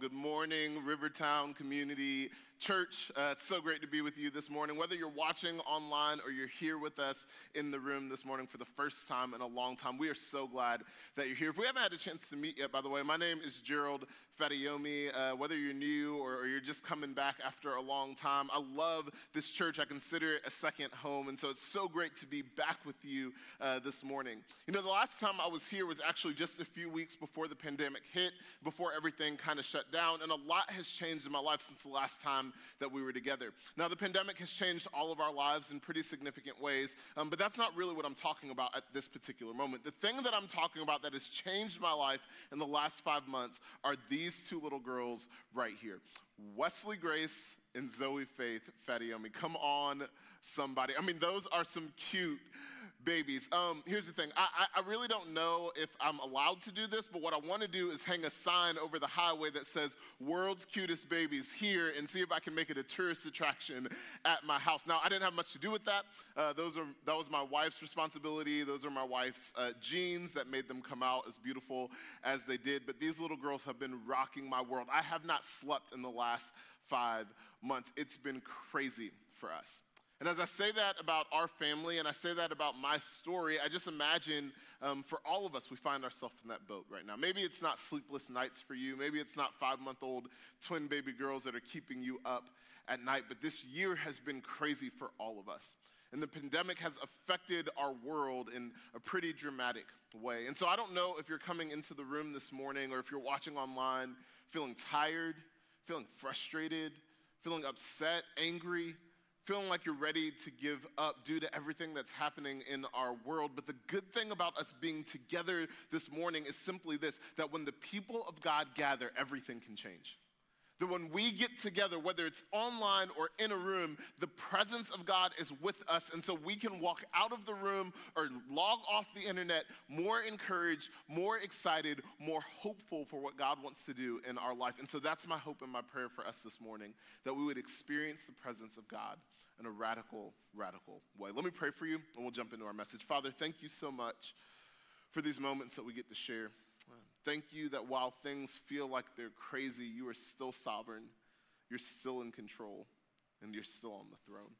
Good morning, Rivertown community. Church. Uh, it's so great to be with you this morning. Whether you're watching online or you're here with us in the room this morning for the first time in a long time, we are so glad that you're here. If we haven't had a chance to meet yet, by the way, my name is Gerald Fadiomi. Uh, whether you're new or, or, you're just coming back after a long time, I love this church. I consider it a second home, and so it's so great to be back with you uh, this morning. You know, the last time I was here was actually just a few weeks before the pandemic hit, before everything kind of shut down, and a lot has changed in my life since the last time time that we were together. Now, the pandemic has changed all of our lives in pretty significant ways, um, but that's not really what I'm talking about at this particular moment. The thing that I'm talking about that has changed my life in the last five months are these two little girls right here Wesley Grace and Zoe Faith Fadiomi. Come on, somebody. I mean, those are some cute babies. Um, here's the thing I, I, really don't know if I'm allowed to do this, but what I want to do is hang a sign over the highway that says World's Cutest Babies here and see if I can make it a tourist attraction at my house. Now, I didn't have much to do with that. Uh, those are, that was my wife's responsibility. Those are my wife's uh, genes that made them come out as beautiful as they did. But these little girls have been rocking my world. I have not slept in the last five months. It's been crazy for us. And as I say that about our family and I say that about my story, I just imagine um, for all of us, we find ourselves in that boat right now. Maybe it's not sleepless nights for you. Maybe it's not five month old twin baby girls that are keeping you up at night. But this year has been crazy for all of us. And the pandemic has affected our world in a pretty dramatic way. And so I don't know if you're coming into the room this morning or if you're watching online feeling tired, feeling frustrated, feeling upset, angry feeling like you're ready to give up due to everything that's happening in our world. But the good thing about us being together this morning is simply this that when the people of God gather, everything can change. That when we get together, whether it's online or in a room, the presence of God is with us. And so we can walk out of the room or log off the internet more encouraged, more excited, more hopeful for what God wants to do in our life. And so that's my hope and my prayer for us this morning that we would experience the presence of God in a radical, radical way. Let me pray for you and we'll jump into our message. Father, thank you so much for these moments that we get to share. Thank you that while things feel like they're crazy, you are still sovereign, you're still in control, and you're still on the throne.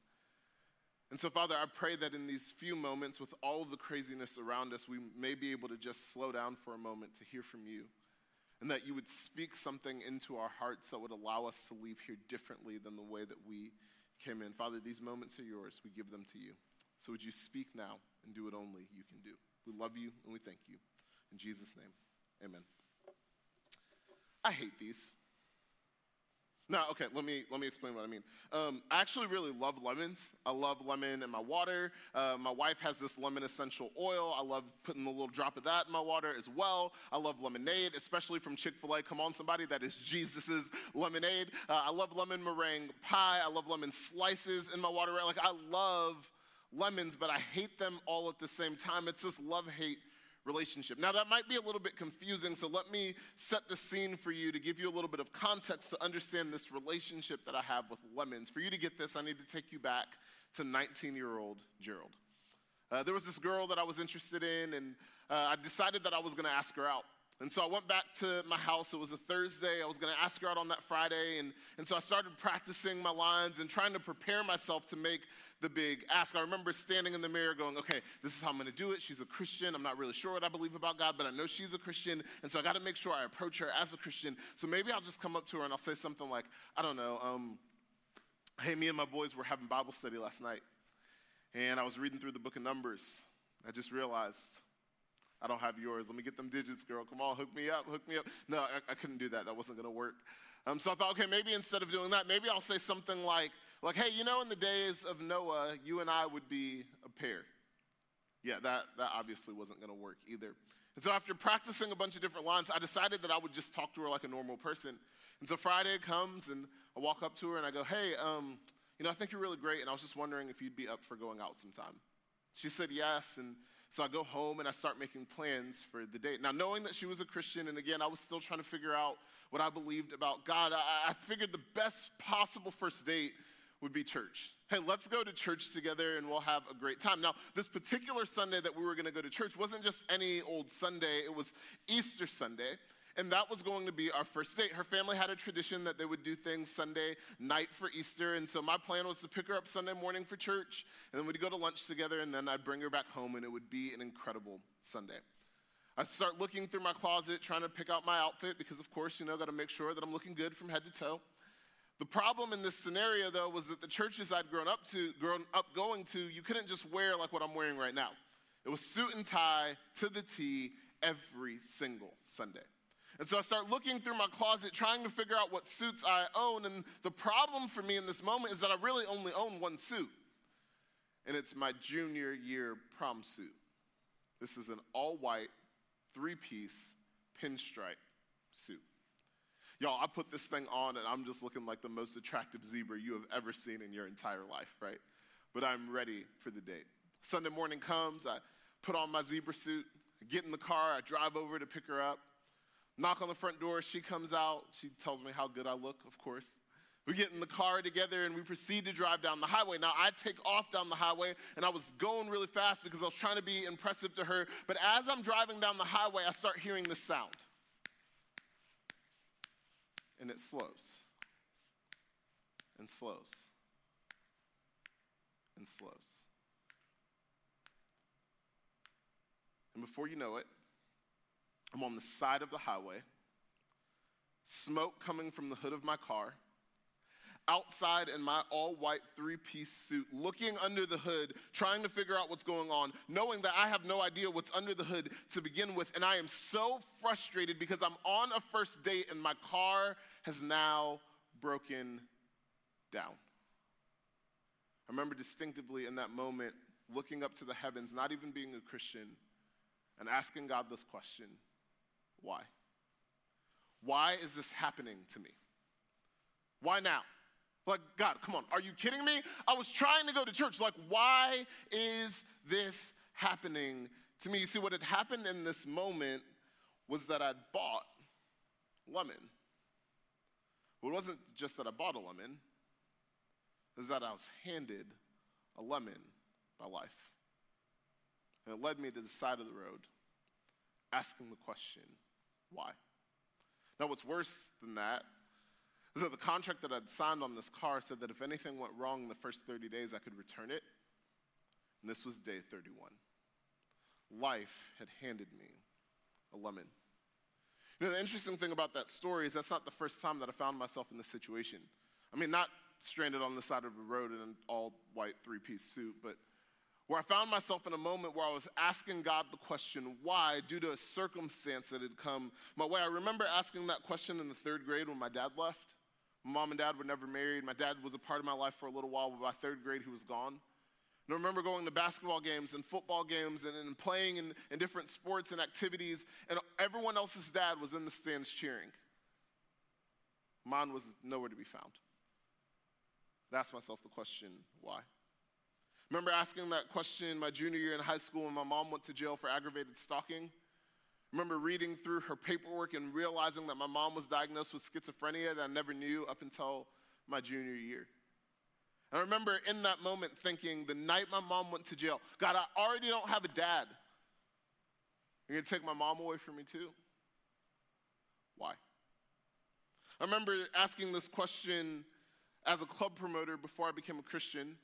And so, Father, I pray that in these few moments, with all of the craziness around us, we may be able to just slow down for a moment to hear from you. And that you would speak something into our hearts that would allow us to leave here differently than the way that we came in. Father, these moments are yours. We give them to you. So would you speak now and do what only you can do? We love you and we thank you. In Jesus' name, amen. I hate these. No, okay, let me, let me explain what I mean. Um, I actually really love lemons. I love lemon in my water. Uh, my wife has this lemon essential oil. I love putting a little drop of that in my water as well. I love lemonade, especially from Chick fil A. Come on, somebody, that is Jesus's lemonade. Uh, I love lemon meringue pie. I love lemon slices in my water. Like, I love lemons, but I hate them all at the same time. It's this love hate relationship. Now, that might be a little bit confusing, so let me set the scene for you to give you a little bit of context to understand this relationship that I have with lemons. For you to get this, I need to take you back to 19 year old Gerald. Uh, there was this girl that I was interested in, and uh, I decided that I was going to ask her out. And so I went back to my house. It was a Thursday. I was going to ask her out on that Friday. And, and so I started practicing my lines and trying to prepare myself to make the big ask. I remember standing in the mirror going, okay, this is how I'm going to do it. She's a Christian. I'm not really sure what I believe about God, but I know she's a Christian. And so I got to make sure I approach her as a Christian. So maybe I'll just come up to her and I'll say something like, I don't know, um, hey, me and my boys were having Bible study last night. And I was reading through the book of Numbers. I just realized I don't have yours. Let me get them digits, girl. Come on, hook me up, hook me up. No, I, I couldn't do that. That wasn't going to work. Um, so I thought, okay, maybe instead of doing that, maybe I'll say something like, like, hey, you know, in the days of Noah, you and I would be a pair. Yeah, that, that obviously wasn't going to work either. And so after practicing a bunch of different lines, I decided that I would just talk to her like a normal person. And so Friday comes, and I walk up to her and I go, hey, um, you know, I think you're really great, and I was just wondering if you'd be up for going out sometime. She said yes, and so I go home and I start making plans for the date. Now, knowing that she was a Christian, and again, I was still trying to figure out what I believed about God, I, I figured the best possible first date would be church. Hey, let's go to church together and we'll have a great time. Now, this particular Sunday that we were going to go to church wasn't just any old Sunday, it was Easter Sunday. And that was going to be our first date. Her family had a tradition that they would do things Sunday night for Easter, and so my plan was to pick her up Sunday morning for church, and then we'd go to lunch together, and then I'd bring her back home, and it would be an incredible Sunday. I'd start looking through my closet, trying to pick out my outfit, because of course, you know, got to make sure that I'm looking good from head to toe. The problem in this scenario, though, was that the churches I'd grown up to, grown up going to, you couldn't just wear like what I'm wearing right now. It was suit and tie to the T every single Sunday. And so I start looking through my closet trying to figure out what suits I own. And the problem for me in this moment is that I really only own one suit. And it's my junior year prom suit. This is an all white, three piece, pinstripe suit. Y'all, I put this thing on and I'm just looking like the most attractive zebra you have ever seen in your entire life, right? But I'm ready for the date. Sunday morning comes, I put on my zebra suit, get in the car, I drive over to pick her up, knock on the front door, she comes out, she tells me how good I look, of course. We get in the car together and we proceed to drive down the highway. Now, I take off down the highway and I was going really fast because I was trying to be impressive to her. But as I'm driving down the highway, I start hearing this sound and it slows and slows and slows. And before you know it, I'm on the side of the highway, smoke coming from the hood of my car outside in my all white three piece suit, looking under the hood, trying to figure out what's going on, knowing that I have no idea what's under the hood to begin with. And I am so frustrated because I'm on a first date and my car has now broken down. I remember distinctively in that moment looking up to the heavens, not even being a Christian, and asking God this question why? Why is this happening to me? Why now? Like, God, come on, are you kidding me? I was trying to go to church. Like, why is this happening to me? You see, what had happened in this moment was that I'd bought lemon. Well, it wasn't just that I bought a lemon, it was that I was handed a lemon by life. And it led me to the side of the road, asking the question, why? Now, what's worse than that is that the contract that I'd signed on this car said that if anything went wrong in the first 30 days, I could return it. And this was day 31. Life had handed me a lemon. You know, the interesting thing about that story is that's not the first time that I found myself in this situation. I mean, not stranded on the side of the road in an all white three piece suit, but where I found myself in a moment where I was asking God the question, why, due to a circumstance that had come my way. I remember asking that question in the third grade when my dad left. My mom and dad were never married. My dad was a part of my life for a little while, but by third grade, he was gone. And I remember going to basketball games and football games and, and playing in, in different sports and activities, and everyone else's dad was in the stands cheering. Mine was nowhere to be found. I asked myself the question, why? Remember asking that question my junior year in high school when my mom went to jail for aggravated stalking? remember reading through her paperwork and realizing that my mom was diagnosed with schizophrenia that I never knew up until my junior year. I remember in that moment thinking, the night my mom went to jail, God, I already don't have a dad. You're gonna take my mom away from me too? Why? I remember asking this question as a club promoter before I became a Christian.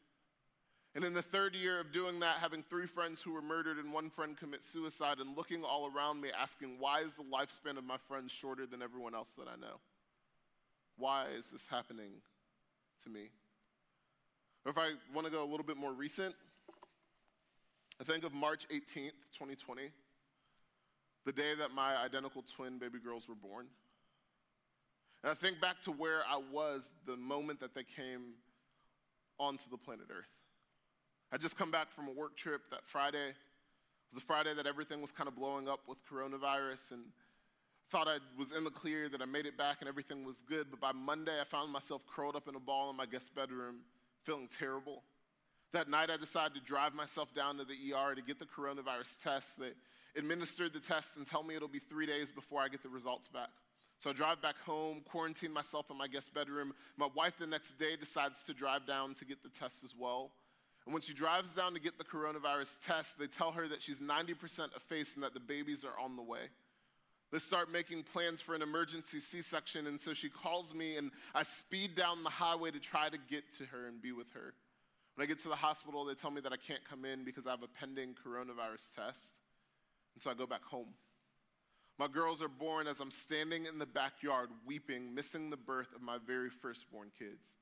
And in the third year of doing that, having three friends who were murdered and one friend commit suicide, and looking all around me, asking, why is the lifespan of my friends shorter than everyone else that I know? Why is this happening to me? Or if I want to go a little bit more recent, I think of March 18th, 2020, the day that my identical twin baby girls were born. And I think back to where I was the moment that they came onto the planet Earth. I just come back from a work trip that Friday. It was a Friday that everything was kind of blowing up with coronavirus and thought I was in the clear, that I made it back and everything was good. But by Monday, I found myself curled up in a ball in my guest bedroom, feeling terrible. That night, I decided to drive myself down to the ER to get the coronavirus test. They administered the test and tell me it'll be three days before I get the results back. So I drive back home, quarantine myself in my guest bedroom. My wife the next day decides to drive down to get the test as well. And when she drives down to get the coronavirus test, they tell her that she's 90% effaced and that the babies are on the way. They start making plans for an emergency C section, and so she calls me, and I speed down the highway to try to get to her and be with her. When I get to the hospital, they tell me that I can't come in because I have a pending coronavirus test, and so I go back home. My girls are born as I'm standing in the backyard weeping, missing the birth of my very firstborn kids.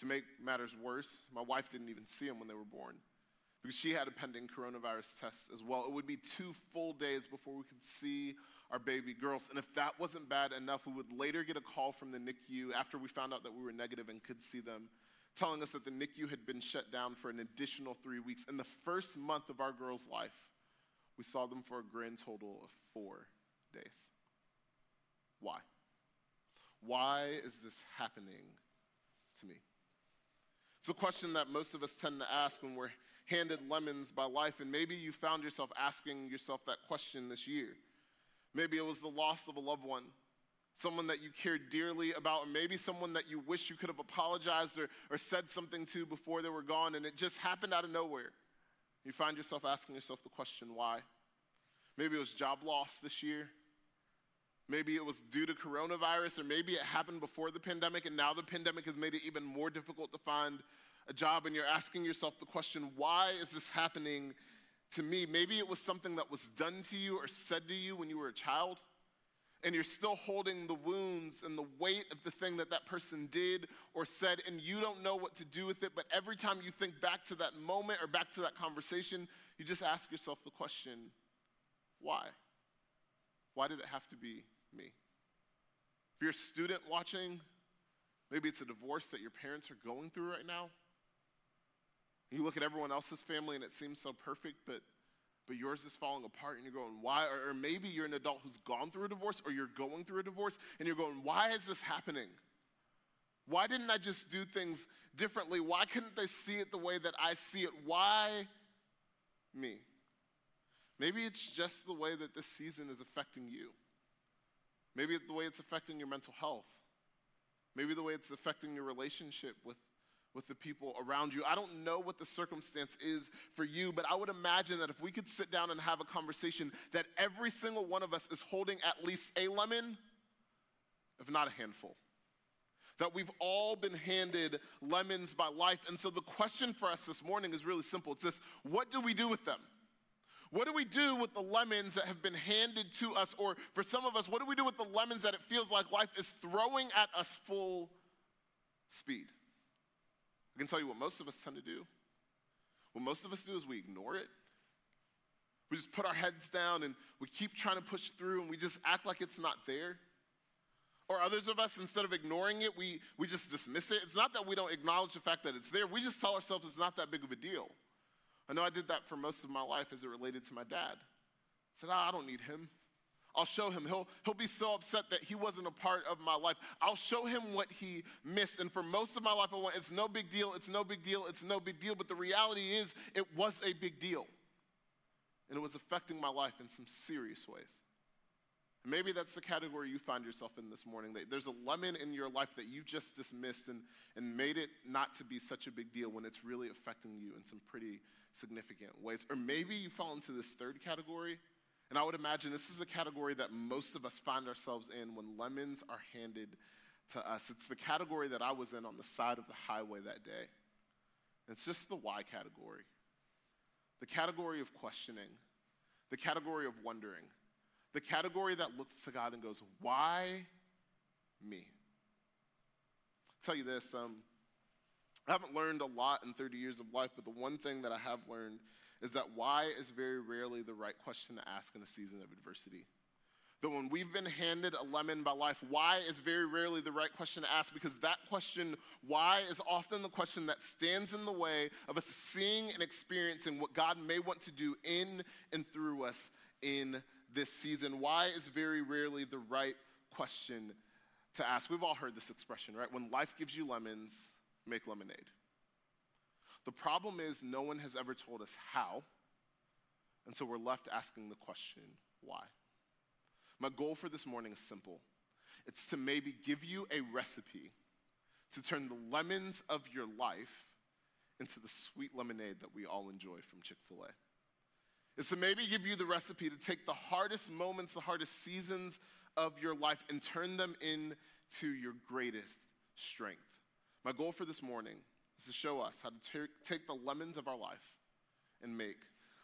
To make matters worse, my wife didn't even see them when they were born because she had a pending coronavirus test as well. It would be two full days before we could see our baby girls. And if that wasn't bad enough, we would later get a call from the NICU after we found out that we were negative and could see them, telling us that the NICU had been shut down for an additional three weeks. In the first month of our girl's life, we saw them for a grand total of four days. Why? Why is this happening to me? It's a question that most of us tend to ask when we're handed lemons by life, and maybe you found yourself asking yourself that question this year. Maybe it was the loss of a loved one, someone that you cared dearly about, or maybe someone that you wish you could have apologized or, or said something to before they were gone, and it just happened out of nowhere. You find yourself asking yourself the question, why? Maybe it was job loss this year. Maybe it was due to coronavirus, or maybe it happened before the pandemic, and now the pandemic has made it even more difficult to find a job, and you're asking yourself the question, why is this happening to me. Maybe it was something that was done to you or said to you when you were a child, and you're still holding the wounds and the weight of the thing that that person did or said, and you don't know what to do with it. But every time you think back to that moment or back to that conversation, you just ask yourself the question why? Why did it have to be me? If you're a student watching, maybe it's a divorce that your parents are going through right now. You look at everyone else's family and it seems so perfect, but but yours is falling apart and you're going, why? Or, or, maybe you're an adult who's gone through a divorce or you're going through a divorce and you're going, why is this happening? Why didn't I just do things differently? Why couldn't they see it the way that I see it? Why me? Maybe it's just the way that this season is affecting you. Maybe the way it's affecting your mental health. Maybe the way it's affecting your relationship with with the people around you. I don't know what the circumstance is for you, but I would imagine that if we could sit down and have a conversation, that every single one of us is holding at least a lemon, if not a handful. That we've all been handed lemons by life. And so the question for us this morning is really simple it's this what do we do with them? What do we do with the lemons that have been handed to us? Or for some of us, what do we do with the lemons that it feels like life is throwing at us full speed? I can tell you what most of us tend to do. What most of us do is we ignore it. We just put our heads down and we keep trying to push through and we just act like it's not there. Or others of us, instead of ignoring it, we, we just dismiss it. It's not that we don't acknowledge the fact that it's there, we just tell ourselves it's not that big of a deal. I know I did that for most of my life as it related to my dad. I said, I don't need him. I'll show him. He'll, he'll be so upset that he wasn't a part of my life. I'll show him what he missed. And for most of my life, I went, it's no big deal, it's no big deal, it's no big deal. But the reality is, it was a big deal. And it was affecting my life in some serious ways. And maybe that's the category you find yourself in this morning. There's a lemon in your life that you just dismissed and, and made it not to be such a big deal when it's really affecting you in some pretty significant ways. Or maybe you fall into this third category and I would imagine this is the category that most of us find ourselves in when lemons are handed to us. It's the category that I was in on the side of the highway that day. It's just the why category the category of questioning, the category of wondering, the category that looks to God and goes, Why me? I'll tell you this um, I haven't learned a lot in 30 years of life, but the one thing that I have learned is that why is very rarely the right question to ask in a season of adversity. That when we've been handed a lemon by life, why is very rarely the right question to ask because that question, why, is often the question that stands in the way of us seeing and experiencing what God may want to do in and through us in this season. Why is very rarely the right question to ask. We've all heard this expression, right? When life gives you lemons, make lemonade. The problem is, no one has ever told us how, and so we're left asking the question, why? My goal for this morning is simple it's to maybe give you a recipe to turn the lemons of your life into the sweet lemonade that we all enjoy from Chick fil A. It's to maybe give you the recipe to take the hardest moments, the hardest seasons of your life, and turn them into your greatest strength. My goal for this morning is to show us how to take the lemons of our life and make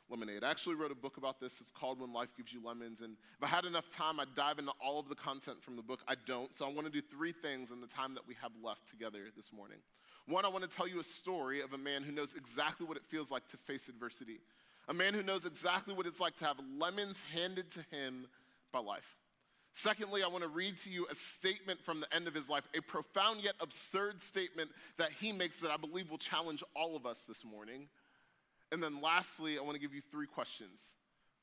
lemonade. I actually wrote a book about this. It's called When Life Gives You Lemons. And if I had enough time, I'd dive into all of the content from the book. I don't. So I want to do three things in the time that we have left together this morning. One, I want to tell you a story of a man who knows exactly what it feels like to face adversity, a man who knows exactly what it's like to have lemons handed to him by life. Secondly, I want to read to you a statement from the end of his life, a profound yet absurd statement that he makes that I believe will challenge all of us this morning. And then lastly, I want to give you three questions.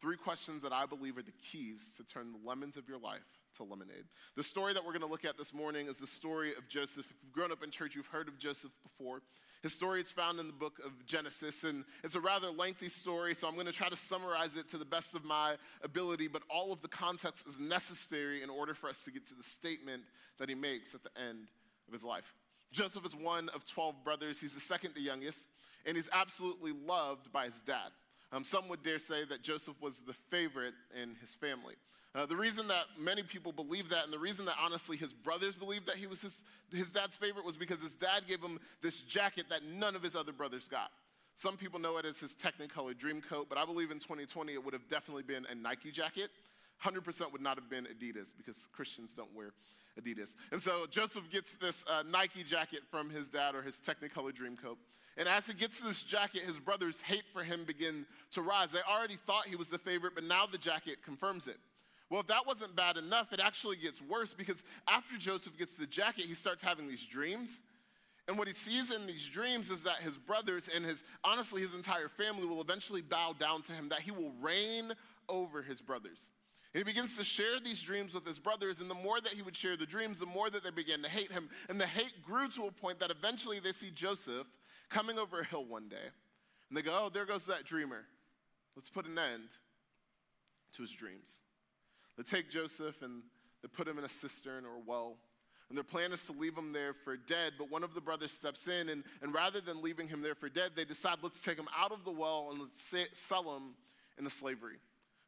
Three questions that I believe are the keys to turn the lemons of your life to lemonade. The story that we're going to look at this morning is the story of Joseph. If you've grown up in church, you've heard of Joseph before. His story is found in the book of Genesis, and it's a rather lengthy story, so I'm going to try to summarize it to the best of my ability, but all of the context is necessary in order for us to get to the statement that he makes at the end of his life. Joseph is one of 12 brothers, he's the second to youngest, and he's absolutely loved by his dad. Um, some would dare say that Joseph was the favorite in his family. Uh, the reason that many people believe that, and the reason that honestly his brothers believed that he was his, his dad's favorite, was because his dad gave him this jacket that none of his other brothers got. Some people know it as his Technicolor dream coat, but I believe in 2020 it would have definitely been a Nike jacket. 100% would not have been Adidas because Christians don't wear Adidas. And so Joseph gets this uh, Nike jacket from his dad or his Technicolor dream coat. And as he gets this jacket, his brother's hate for him begin to rise. They already thought he was the favorite, but now the jacket confirms it. Well, if that wasn't bad enough, it actually gets worse because after Joseph gets the jacket, he starts having these dreams. And what he sees in these dreams is that his brothers and his, honestly, his entire family will eventually bow down to him, that he will reign over his brothers. And he begins to share these dreams with his brothers, and the more that he would share the dreams, the more that they began to hate him. And the hate grew to a point that eventually they see Joseph coming over a hill one day, and they go, Oh, there goes that dreamer. Let's put an end to his dreams. They take Joseph and they put him in a cistern or a well. And their plan is to leave him there for dead, but one of the brothers steps in, and, and rather than leaving him there for dead, they decide, let's take him out of the well and let's sell him into slavery.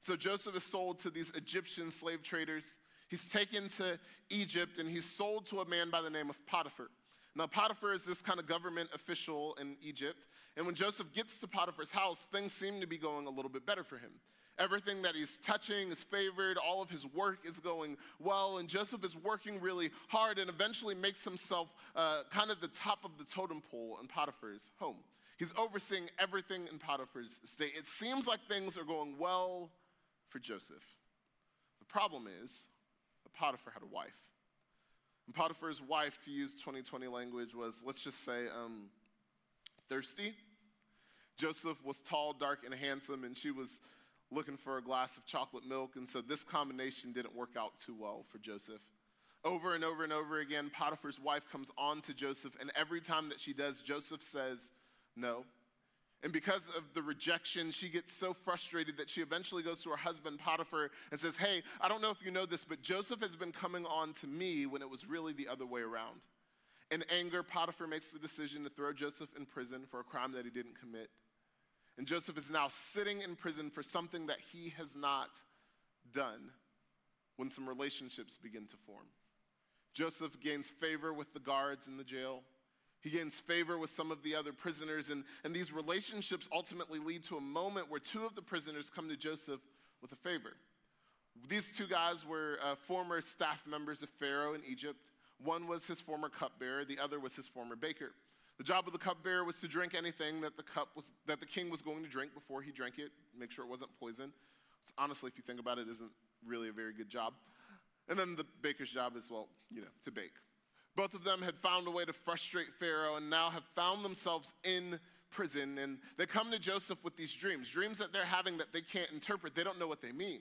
So Joseph is sold to these Egyptian slave traders. He's taken to Egypt and he's sold to a man by the name of Potiphar. Now, Potiphar is this kind of government official in Egypt. And when Joseph gets to Potiphar's house, things seem to be going a little bit better for him. Everything that he's touching is favored. All of his work is going well. And Joseph is working really hard and eventually makes himself uh, kind of the top of the totem pole in Potiphar's home. He's overseeing everything in Potiphar's estate. It seems like things are going well for Joseph. The problem is that Potiphar had a wife. And Potiphar's wife, to use 2020 language, was, let's just say, um, thirsty. Joseph was tall, dark, and handsome, and she was looking for a glass of chocolate milk, and so this combination didn't work out too well for Joseph. Over and over and over again, Potiphar's wife comes on to Joseph, and every time that she does, Joseph says no. And because of the rejection, she gets so frustrated that she eventually goes to her husband, Potiphar, and says, Hey, I don't know if you know this, but Joseph has been coming on to me when it was really the other way around. In anger, Potiphar makes the decision to throw Joseph in prison for a crime that he didn't commit. And Joseph is now sitting in prison for something that he has not done when some relationships begin to form. Joseph gains favor with the guards in the jail. He gains favor with some of the other prisoners, and, and these relationships ultimately lead to a moment where two of the prisoners come to Joseph with a favor. These two guys were uh, former staff members of Pharaoh in Egypt. One was his former cupbearer, the other was his former baker. The job of the cupbearer was to drink anything that the cup was that the king was going to drink before he drank it, make sure it wasn't poison. So honestly, if you think about it, isn't really a very good job. And then the baker's job is, well, you know, to bake. Both of them had found a way to frustrate Pharaoh and now have found themselves in prison. And they come to Joseph with these dreams, dreams that they're having that they can't interpret. They don't know what they mean.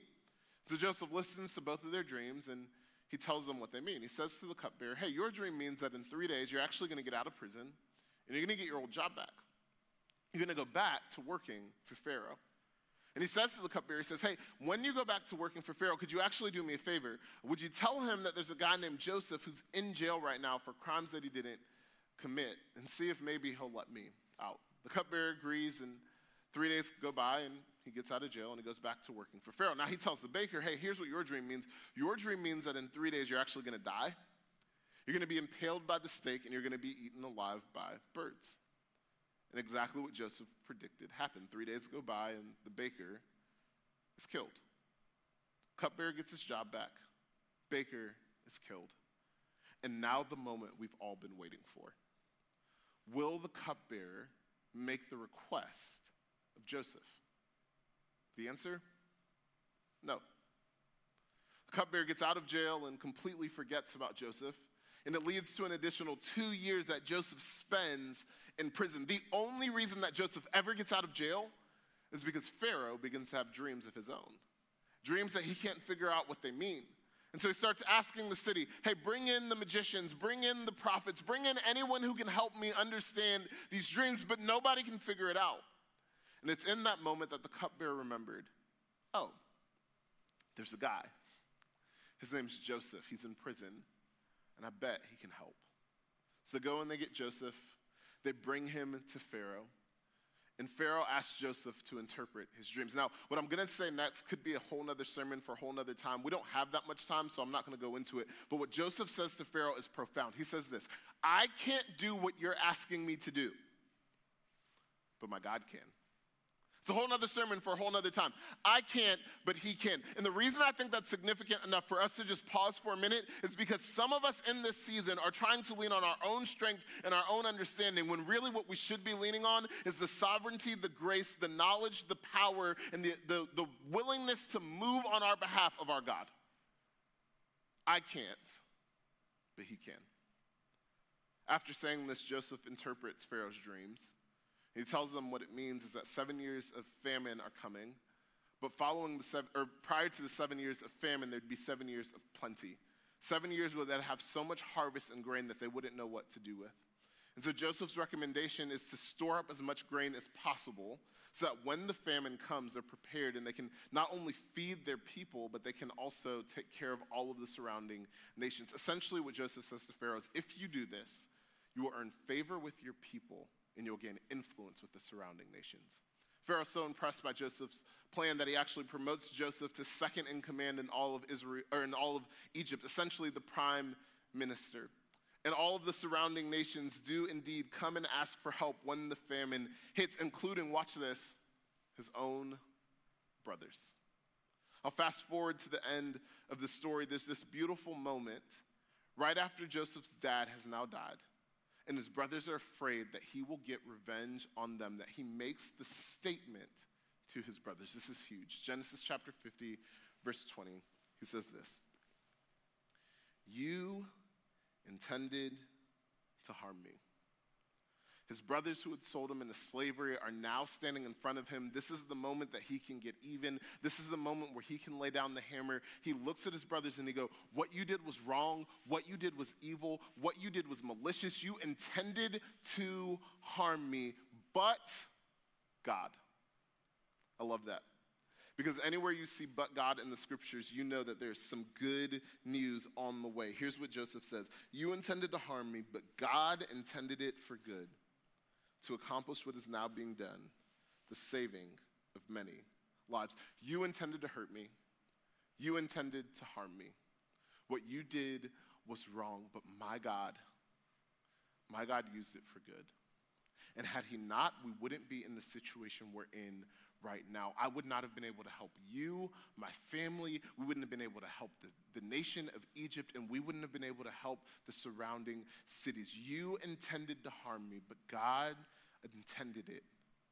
So Joseph listens to both of their dreams and he tells them what they mean. He says to the cupbearer, Hey, your dream means that in three days you're actually going to get out of prison and you're going to get your old job back. You're going to go back to working for Pharaoh. And he says to the cupbearer, he says, Hey, when you go back to working for Pharaoh, could you actually do me a favor? Would you tell him that there's a guy named Joseph who's in jail right now for crimes that he didn't commit and see if maybe he'll let me out? The cupbearer agrees, and Three days go by, and he gets out of jail and he goes back to working for Pharaoh. Now he tells the baker, hey, here's what your dream means. Your dream means that in three days you're actually going to die. You're going to be impaled by the stake and you're going to be eaten alive by birds. And exactly what Joseph predicted happened. Three days go by and the baker is killed. Cupbearer gets his job back. Baker is killed. And now the moment we've all been waiting for. Will the cupbearer make the request of Joseph? The answer? No. The cupbearer gets out of jail and completely forgets about Joseph. And it leads to an additional two years that Joseph spends in prison. The only reason that Joseph ever gets out of jail is because Pharaoh begins to have dreams of his own. Dreams that he can't figure out what they mean. And so he starts asking the city, hey, bring in the magicians, bring in the prophets, bring in anyone who can help me understand these dreams, but nobody can figure it out. And it's in that moment that the cupbearer remembered oh, there's a guy. His name's Joseph. He's in prison, and I bet he can help. So they go and they get Joseph. They bring him to Pharaoh. And Pharaoh asked Joseph to interpret his dreams. Now, what I'm going to say next could be a whole nother sermon for a whole nother time. We don't have that much time, so I'm not going to go into it. But what Joseph says to Pharaoh is profound. He says this I can't do what you're asking me to do, but my God can. It's a whole nother sermon for a whole nother time. I can't, but he can. And the reason I think that's significant enough for us to just pause for a minute is because some of us in this season are trying to lean on our own strength and our own understanding when really what we should be leaning on is the sovereignty, the grace, the knowledge, the power, and the, the, the willingness to move on our behalf of our God. I can't, but he can. After saying this, Joseph interprets Pharaoh's dreams. He tells them what it means is that seven years of famine are coming, but following the seven, or prior to the seven years of famine, there'd be seven years of plenty. Seven years where they'd have so much harvest and grain that they wouldn't know what to do with. And so Joseph's recommendation is to store up as much grain as possible so that when the famine comes, they're prepared and they can not only feed their people, but they can also take care of all of the surrounding nations. Essentially, what Joseph says to Pharaoh is if you do this, you will earn favor with your people and you'll gain influence with the surrounding nations. Pharaoh's so impressed by Joseph's plan that he actually promotes Joseph to second in command in all of Israel or in all of Egypt, essentially the prime minister. And all of the surrounding nations do indeed come and ask for help when the famine hits, including, watch this, his own brothers. I'll fast forward to the end of the story. There's this beautiful moment right after Joseph's dad has now died and his brothers are afraid that he will get revenge on them, that he makes the statement to his brothers. This is huge. Genesis chapter 50, verse 20. He says this You intended to harm me his brothers who had sold him into slavery are now standing in front of him. This is the moment that he can get even. This is the moment where he can lay down the hammer. He looks at his brothers and he go, "What you did was wrong. What you did was evil. What you did was malicious. You intended to harm me, but God." I love that. Because anywhere you see but God in the scriptures, you know that there's some good news on the way. Here's what Joseph says You intended to harm me, but God intended it for good to accomplish what is now being done the saving of many lives. You intended to hurt me, you intended to harm me. What you did was wrong, but my God, my God used it for good. And had He not, we wouldn't be in the situation we're in right now. I would not have been able to help you, my family. We wouldn't have been able to help the, the nation of Egypt, and we wouldn't have been able to help the surrounding cities. You intended to harm me, but God intended it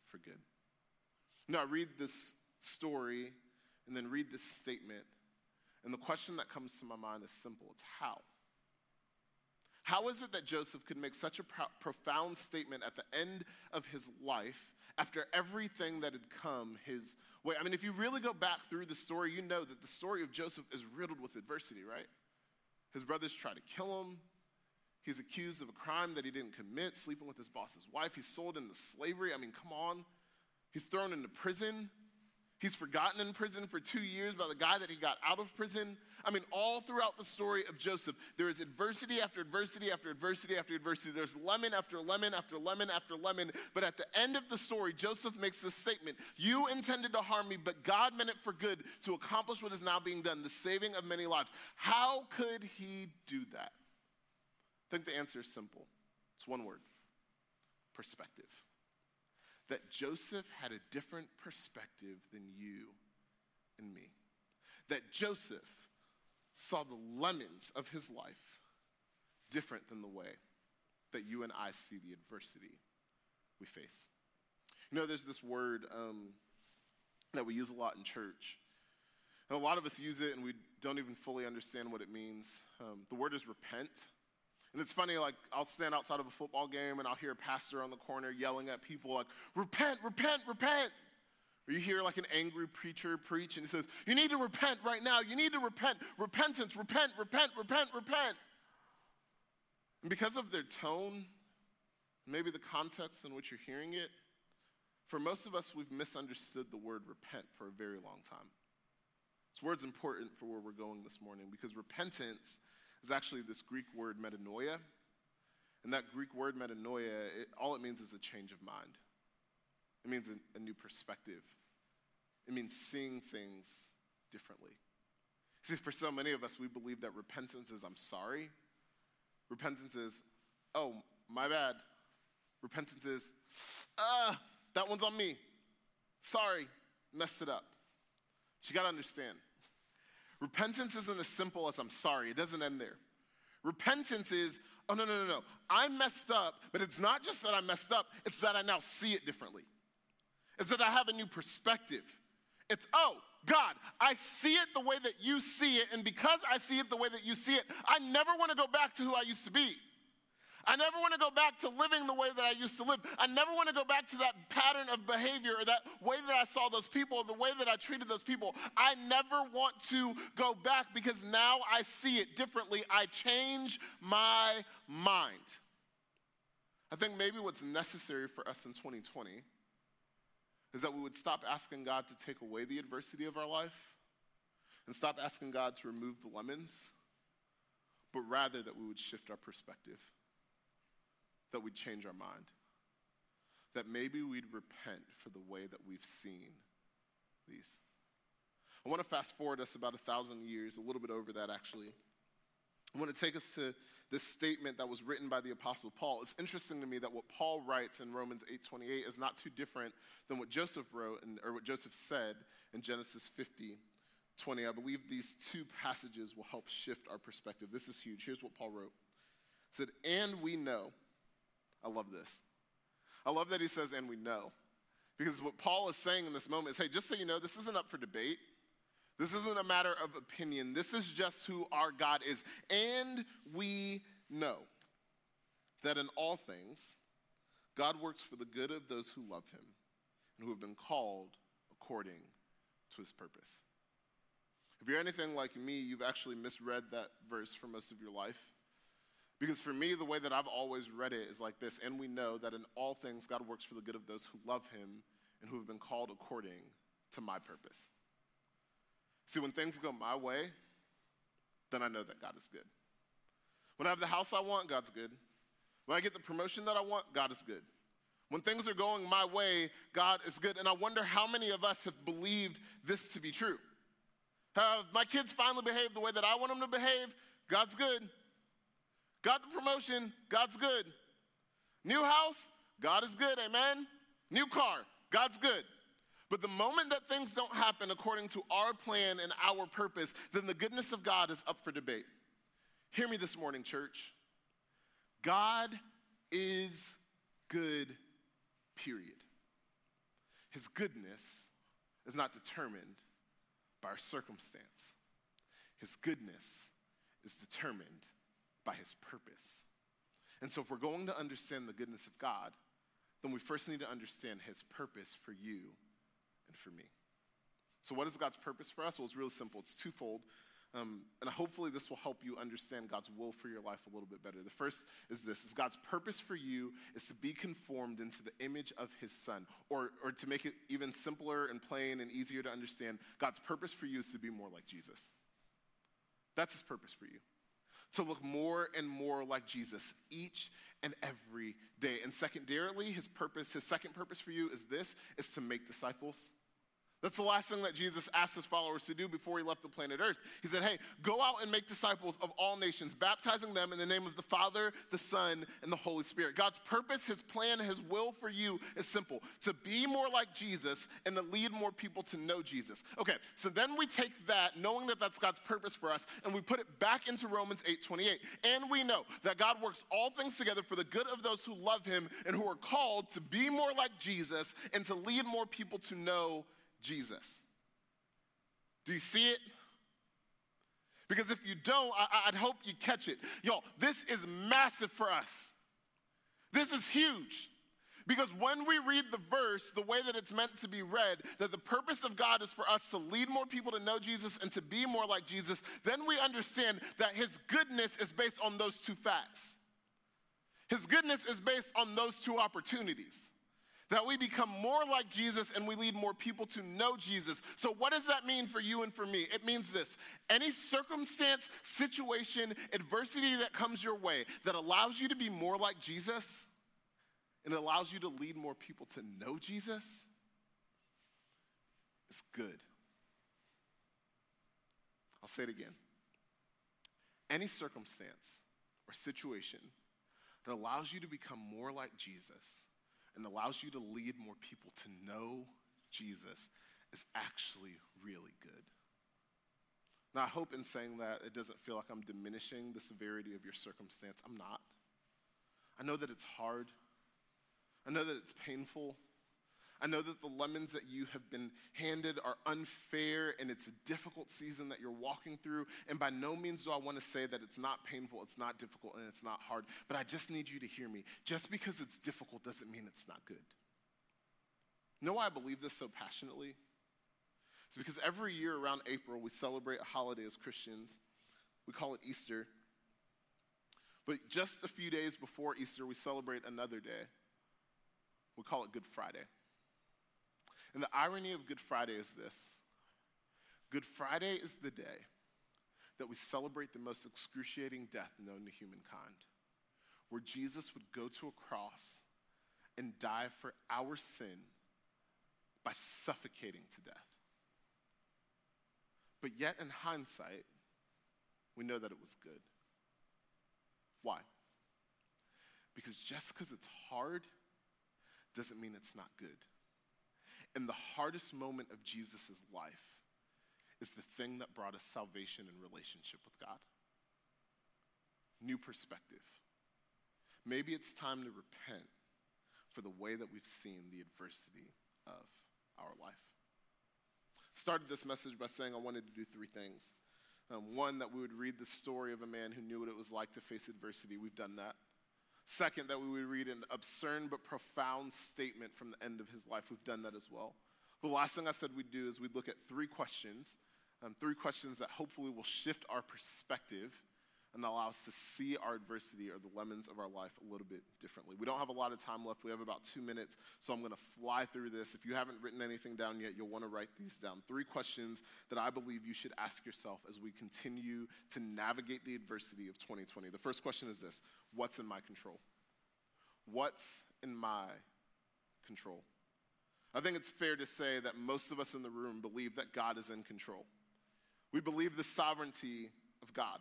for good. Now, I read this story and then read this statement, and the question that comes to my mind is simple it's how? How is it that Joseph could make such a pro- profound statement at the end of his life after everything that had come his way? I mean, if you really go back through the story, you know that the story of Joseph is riddled with adversity, right? His brothers try to kill him, He's accused of a crime that he didn't commit, sleeping with his boss's wife. He's sold into slavery. I mean, come on. He's thrown into prison. He's forgotten in prison for two years by the guy that he got out of prison. I mean, all throughout the story of Joseph, there is adversity after adversity after adversity after adversity. There's lemon after lemon after lemon after lemon. But at the end of the story, Joseph makes this statement You intended to harm me, but God meant it for good to accomplish what is now being done, the saving of many lives. How could he do that? I think the answer is simple it's one word perspective that Joseph had a different perspective than you and me. That Joseph saw the lemons of his life different than the way that you and I see the adversity we face. You know, there's this word um, that we use a lot in church. And a lot of us use it and we don't even fully understand what it means. Um, the word is repent. And it's funny, like, I'll stand outside of a football game and I'll hear a pastor on the corner yelling at people, like, repent, repent, repent. Or you hear like an angry preacher preach and he says, You need to repent right now. You need to repent. Repentance, repent, repent, repent, repent. And because of their tone, maybe the context in which you're hearing it, for most of us, we've misunderstood the word repent for a very long time. This word's important for where we're going this morning because repentance is actually this Greek word metanoia. And that Greek word metanoia, it, all it means is a change of mind. It means a, a new perspective. It means seeing things differently. See, for so many of us, we believe that repentance is I'm sorry. Repentance is, oh, my bad. Repentance is, ah, that one's on me. Sorry, messed it up. But you gotta understand Repentance isn't as simple as I'm sorry, it doesn't end there. Repentance is, oh, no, no, no, no. I messed up, but it's not just that I messed up, it's that I now see it differently. It's that I have a new perspective. It's, oh, God, I see it the way that you see it, and because I see it the way that you see it, I never want to go back to who I used to be. I never want to go back to living the way that I used to live. I never want to go back to that pattern of behavior or that way that I saw those people, or the way that I treated those people. I never want to go back because now I see it differently. I change my mind. I think maybe what's necessary for us in 2020 is that we would stop asking God to take away the adversity of our life and stop asking God to remove the lemons, but rather that we would shift our perspective that we'd change our mind. That maybe we'd repent for the way that we've seen these. I want to fast forward us about a thousand years, a little bit over that actually. I want to take us to this statement that was written by the apostle Paul. It's interesting to me that what Paul writes in Romans 8:28 is not too different than what Joseph wrote in, or what Joseph said in Genesis 50, 20. I believe these two passages will help shift our perspective. This is huge. Here's what Paul wrote. It said, "And we know I love this. I love that he says, and we know. Because what Paul is saying in this moment is hey, just so you know, this isn't up for debate. This isn't a matter of opinion. This is just who our God is. And we know that in all things, God works for the good of those who love him and who have been called according to his purpose. If you're anything like me, you've actually misread that verse for most of your life. Because for me, the way that I've always read it is like this and we know that in all things, God works for the good of those who love him and who have been called according to my purpose. See, when things go my way, then I know that God is good. When I have the house I want, God's good. When I get the promotion that I want, God is good. When things are going my way, God is good. And I wonder how many of us have believed this to be true. Have my kids finally behaved the way that I want them to behave? God's good. Got the promotion, God's good. New house, God is good, amen. New car, God's good. But the moment that things don't happen according to our plan and our purpose, then the goodness of God is up for debate. Hear me this morning, church. God is good, period. His goodness is not determined by our circumstance, His goodness is determined by his purpose. And so, if we're going to understand the goodness of God, then we first need to understand his purpose for you and for me. So, what is God's purpose for us? Well, it's really simple. It's twofold. Um, and hopefully this will help you understand God's will for your life a little bit better. The first is this is God's purpose for you is to be conformed into the image of his son. Or, or to make it even simpler and plain and easier to understand, God's purpose for you is to be more like Jesus. That's his purpose for you. To look more and more like Jesus each and every day. And secondarily, his purpose, his second purpose for you is this is to make disciples. That's the last thing that Jesus asked his followers to do before he left the planet Earth. He said, Hey, go out and make disciples of all nations, baptizing them in the name of the Father, the Son, and the Holy Spirit. God's purpose, his plan, his will for you is simple to be more like Jesus and to lead more people to know Jesus. Okay, so then we take that, knowing that that's God's purpose for us, and we put it back into Romans 8 28. And we know that God works all things together for the good of those who love him and who are called to be more like Jesus and to lead more people to know Jesus. Do you see it? Because if you don't, I, would hope you catch it. Y'all, this is massive for us. This is huge. Because when we read the verse the way that it's meant to be read, that the purpose of God is for us to lead more people to know Jesus and to be more like Jesus, then we understand that His goodness is based on those two facts. His goodness is based on those two opportunities that we become more like Jesus and we lead more people to know Jesus. So, what does that mean for you and for me? It means this any circumstance, situation, adversity that comes your way that allows you to be more like Jesus and allows you to lead more people to know Jesus is good. I'll say it again. Any circumstance or situation that allows you to become more like Jesus and allows you to lead more people to know Jesus is actually really good. Now, I hope in saying that it doesn't feel like I'm diminishing the severity of your circumstance. I'm not. I know that it's hard. I know that it's painful. I know that the lemons that you have been handed are unfair and it's a difficult season that you're walking through. And by no means do I want to say that it's not painful, it's not difficult, and it's not hard. But I just need you to hear me. Just because it's difficult doesn't mean it's not good. You know why I believe this so passionately? It's because every year around April, we celebrate a holiday as Christians. We call it Easter. But just a few days before Easter, we celebrate another day. We call it Good Friday. And the irony of Good Friday is this Good Friday is the day that we celebrate the most excruciating death known to humankind, where Jesus would go to a cross and die for our sin by suffocating to death. But yet, in hindsight, we know that it was good. Why? Because just because it's hard doesn't mean it's not good. And the hardest moment of Jesus' life is the thing that brought us salvation and relationship with God. New perspective. Maybe it's time to repent for the way that we've seen the adversity of our life. Started this message by saying I wanted to do three things. Um, one, that we would read the story of a man who knew what it was like to face adversity. We've done that. Second, that we would read an absurd but profound statement from the end of his life. We've done that as well. The last thing I said we'd do is we'd look at three questions, um, three questions that hopefully will shift our perspective and allow us to see our adversity or the lemons of our life a little bit differently. We don't have a lot of time left. We have about two minutes, so I'm going to fly through this. If you haven't written anything down yet, you'll want to write these down. Three questions that I believe you should ask yourself as we continue to navigate the adversity of 2020. The first question is this What's in my control? What's in my control? I think it's fair to say that most of us in the room believe that God is in control. We believe the sovereignty of God.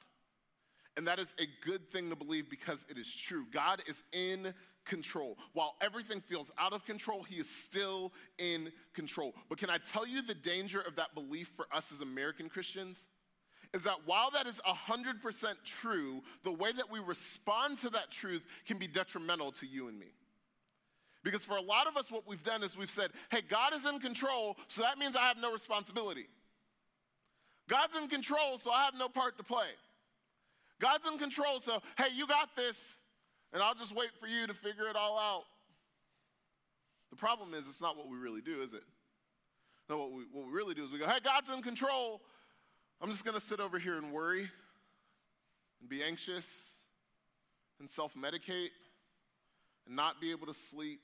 And that is a good thing to believe because it is true. God is in control. While everything feels out of control, He is still in control. But can I tell you the danger of that belief for us as American Christians? Is that while that is 100% true, the way that we respond to that truth can be detrimental to you and me. Because for a lot of us, what we've done is we've said, hey, God is in control, so that means I have no responsibility. God's in control, so I have no part to play. God's in control, so hey, you got this, and I'll just wait for you to figure it all out. The problem is, it's not what we really do, is it? No, what we, what we really do is we go, hey, God's in control. I'm just going to sit over here and worry and be anxious and self medicate and not be able to sleep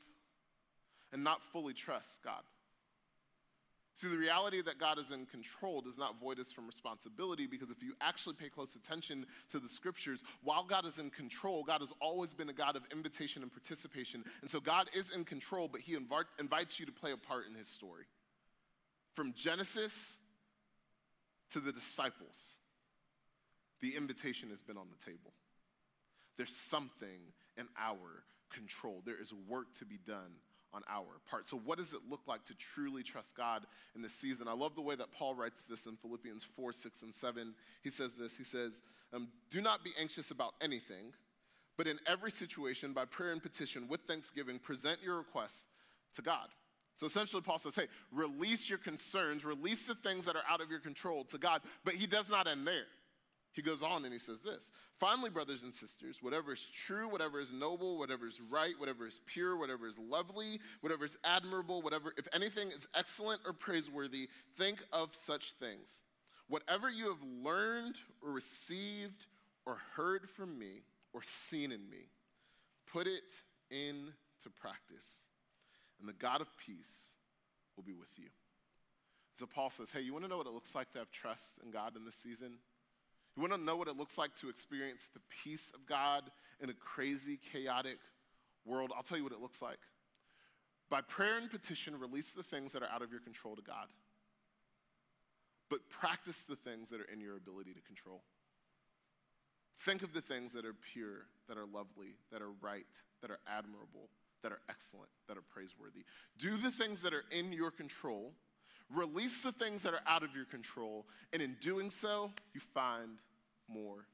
and not fully trust God. See, the reality that God is in control does not void us from responsibility because if you actually pay close attention to the scriptures, while God is in control, God has always been a God of invitation and participation. And so God is in control, but He invites you to play a part in His story. From Genesis to the disciples, the invitation has been on the table. There's something in our control, there is work to be done on our part. So, what does it look like to truly trust God in this season? I love the way that Paul writes this in Philippians 4, 6, and 7. He says this He says, um, Do not be anxious about anything, but in every situation, by prayer and petition, with thanksgiving, present your requests to God. So essentially, Paul says, Hey, release your concerns, release the things that are out of your control to God. But he does not end there. He goes on and he says this Finally, brothers and sisters, whatever is true, whatever is noble, whatever is right, whatever is pure, whatever is lovely, whatever is admirable, whatever, if anything is excellent or praiseworthy, think of such things. Whatever you have learned or received or heard from me or seen in me, put it into practice, and the God of peace will be with you. So Paul says, Hey, you want to know what it looks like to have trust in God in this season? You want to know what it looks like to experience the peace of God in a crazy, chaotic world? I'll tell you what it looks like. By prayer and petition, release the things that are out of your control to God, but practice the things that are in your ability to control. Think of the things that are pure, that are lovely, that are right, that are admirable, that are excellent, that are praiseworthy. Do the things that are in your control, release the things that are out of your control, and in doing so, you find more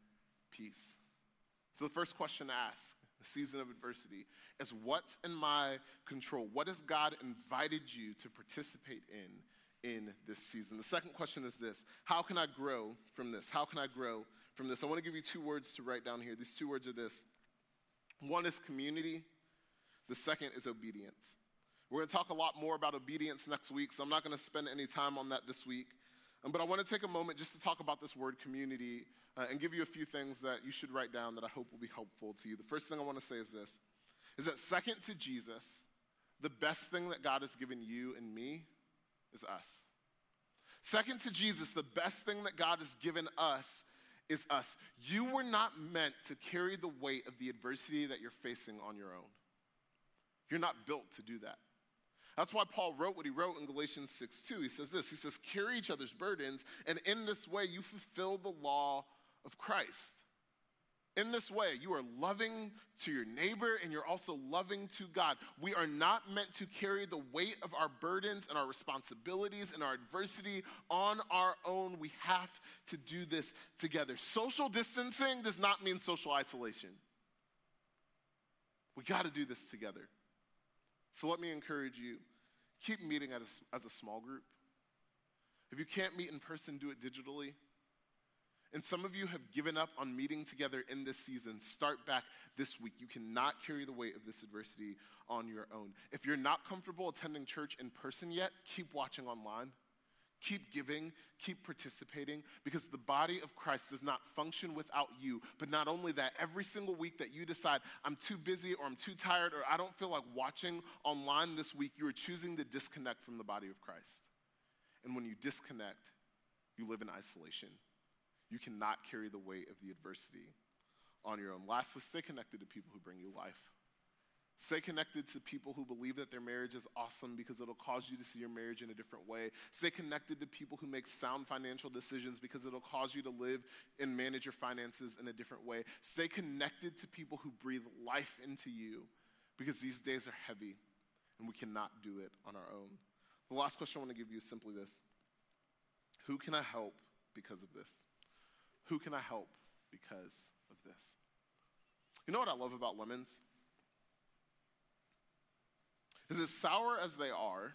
peace. So, the first question to ask, a season of adversity, is what's in my control? What has God invited you to participate in in this season? The second question is this How can I grow from this? How can I grow from this? I want to give you two words to write down here. These two words are this one is community, the second is obedience. We're going to talk a lot more about obedience next week, so I'm not going to spend any time on that this week. But I want to take a moment just to talk about this word community uh, and give you a few things that you should write down that I hope will be helpful to you. The first thing I want to say is this is that second to Jesus, the best thing that God has given you and me is us. Second to Jesus, the best thing that God has given us is us. You were not meant to carry the weight of the adversity that you're facing on your own. You're not built to do that. That's why Paul wrote what he wrote in Galatians 6 2. He says this He says, Carry each other's burdens, and in this way you fulfill the law of Christ. In this way, you are loving to your neighbor and you're also loving to God. We are not meant to carry the weight of our burdens and our responsibilities and our adversity on our own. We have to do this together. Social distancing does not mean social isolation. We got to do this together. So let me encourage you keep meeting as a, as a small group. If you can't meet in person, do it digitally. And some of you have given up on meeting together in this season. Start back this week. You cannot carry the weight of this adversity on your own. If you're not comfortable attending church in person yet, keep watching online. Keep giving, keep participating, because the body of Christ does not function without you. But not only that, every single week that you decide, I'm too busy or I'm too tired or I don't feel like watching online this week, you are choosing to disconnect from the body of Christ. And when you disconnect, you live in isolation. You cannot carry the weight of the adversity on your own. Lastly, stay connected to people who bring you life. Stay connected to people who believe that their marriage is awesome because it'll cause you to see your marriage in a different way. Stay connected to people who make sound financial decisions because it'll cause you to live and manage your finances in a different way. Stay connected to people who breathe life into you because these days are heavy and we cannot do it on our own. The last question I want to give you is simply this Who can I help because of this? Who can I help because of this? You know what I love about lemons? Is as sour as they are,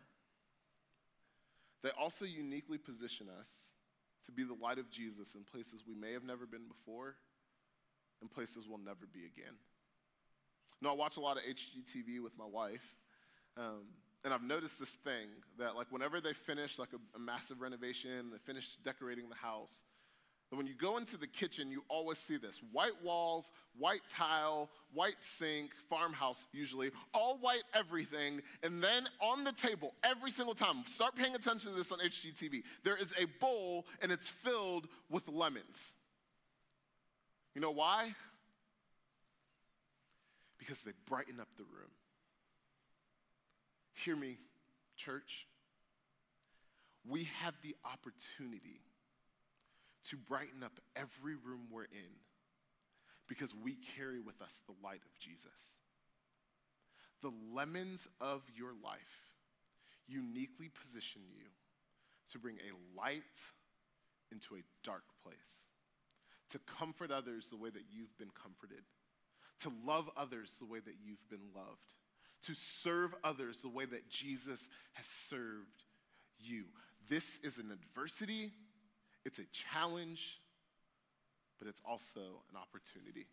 they also uniquely position us to be the light of Jesus in places we may have never been before and places we'll never be again. Know, I watch a lot of HGTV with my wife, um, and I've noticed this thing that, like, whenever they finish like a, a massive renovation, they finish decorating the house, When you go into the kitchen, you always see this white walls, white tile, white sink, farmhouse usually, all white everything. And then on the table, every single time, start paying attention to this on HGTV, there is a bowl and it's filled with lemons. You know why? Because they brighten up the room. Hear me, church. We have the opportunity to brighten up every room we're in because we carry with us the light of Jesus. The lemons of your life uniquely position you to bring a light into a dark place, to comfort others the way that you've been comforted, to love others the way that you've been loved, to serve others the way that Jesus has served you. This is an adversity it's a challenge, but it's also an opportunity.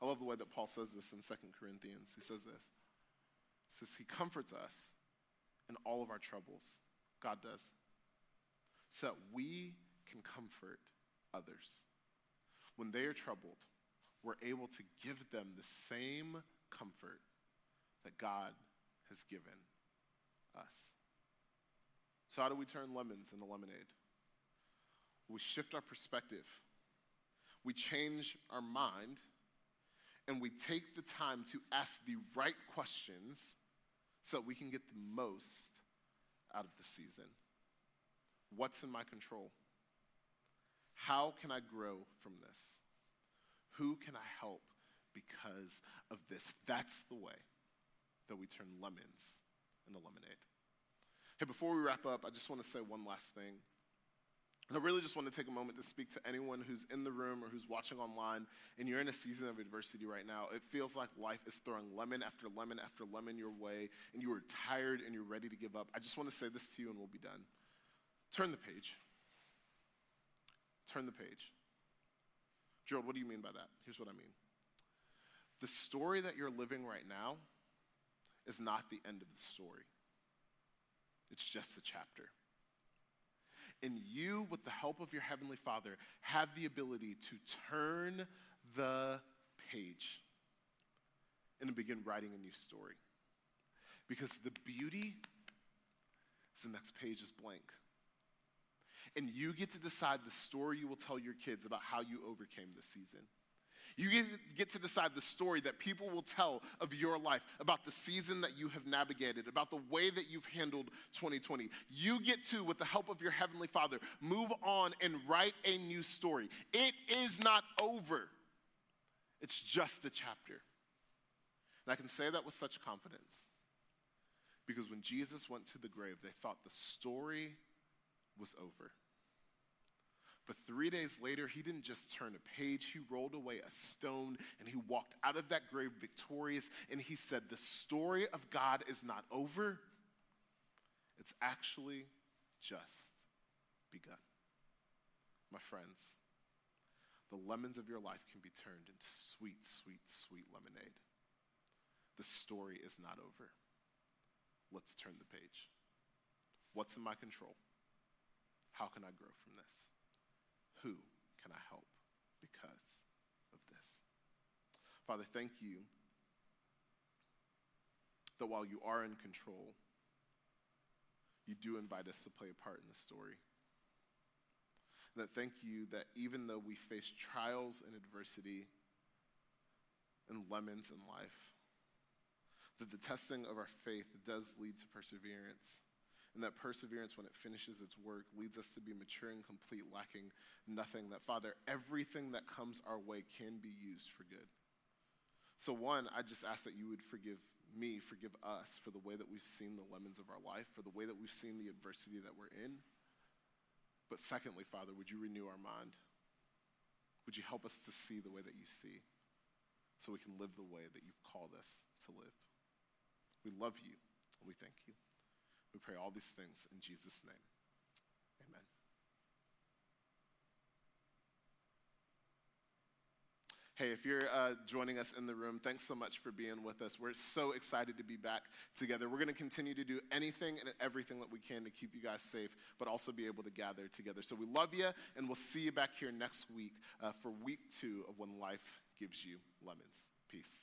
I love the way that Paul says this in 2 Corinthians. He says this. He says, He comforts us in all of our troubles. God does. So that we can comfort others. When they are troubled, we're able to give them the same comfort that God has given us. So, how do we turn lemons into lemonade? We shift our perspective, we change our mind, and we take the time to ask the right questions so we can get the most out of the season. What's in my control? How can I grow from this? Who can I help because of this? That's the way that we turn lemons into lemonade. Hey, before we wrap up, I just want to say one last thing. I really just want to take a moment to speak to anyone who's in the room or who's watching online and you're in a season of adversity right now. It feels like life is throwing lemon after lemon after lemon your way and you are tired and you're ready to give up. I just want to say this to you and we'll be done. Turn the page. Turn the page. Gerald, what do you mean by that? Here's what I mean. The story that you're living right now is not the end of the story, it's just a chapter. And you, with the help of your Heavenly Father, have the ability to turn the page and begin writing a new story. Because the beauty is the next page is blank. And you get to decide the story you will tell your kids about how you overcame the season. You get to decide the story that people will tell of your life, about the season that you have navigated, about the way that you've handled 2020. You get to, with the help of your Heavenly Father, move on and write a new story. It is not over, it's just a chapter. And I can say that with such confidence because when Jesus went to the grave, they thought the story was over. But three days later, he didn't just turn a page, he rolled away a stone and he walked out of that grave victorious. And he said, The story of God is not over, it's actually just begun. My friends, the lemons of your life can be turned into sweet, sweet, sweet lemonade. The story is not over. Let's turn the page. What's in my control? How can I grow from this? Who can I help because of this? Father, thank you that while you are in control, you do invite us to play a part in the story. And that thank you that even though we face trials and adversity and lemons in life, that the testing of our faith does lead to perseverance and that perseverance, when it finishes its work, leads us to be mature and complete, lacking nothing. That, Father, everything that comes our way can be used for good. So, one, I just ask that you would forgive me, forgive us for the way that we've seen the lemons of our life, for the way that we've seen the adversity that we're in. But secondly, Father, would you renew our mind? Would you help us to see the way that you see so we can live the way that you've called us to live? We love you and we thank you. We pray all these things in Jesus' name. Amen. Hey, if you're uh, joining us in the room, thanks so much for being with us. We're so excited to be back together. We're going to continue to do anything and everything that we can to keep you guys safe, but also be able to gather together. So we love you, and we'll see you back here next week uh, for week two of When Life Gives You Lemons. Peace.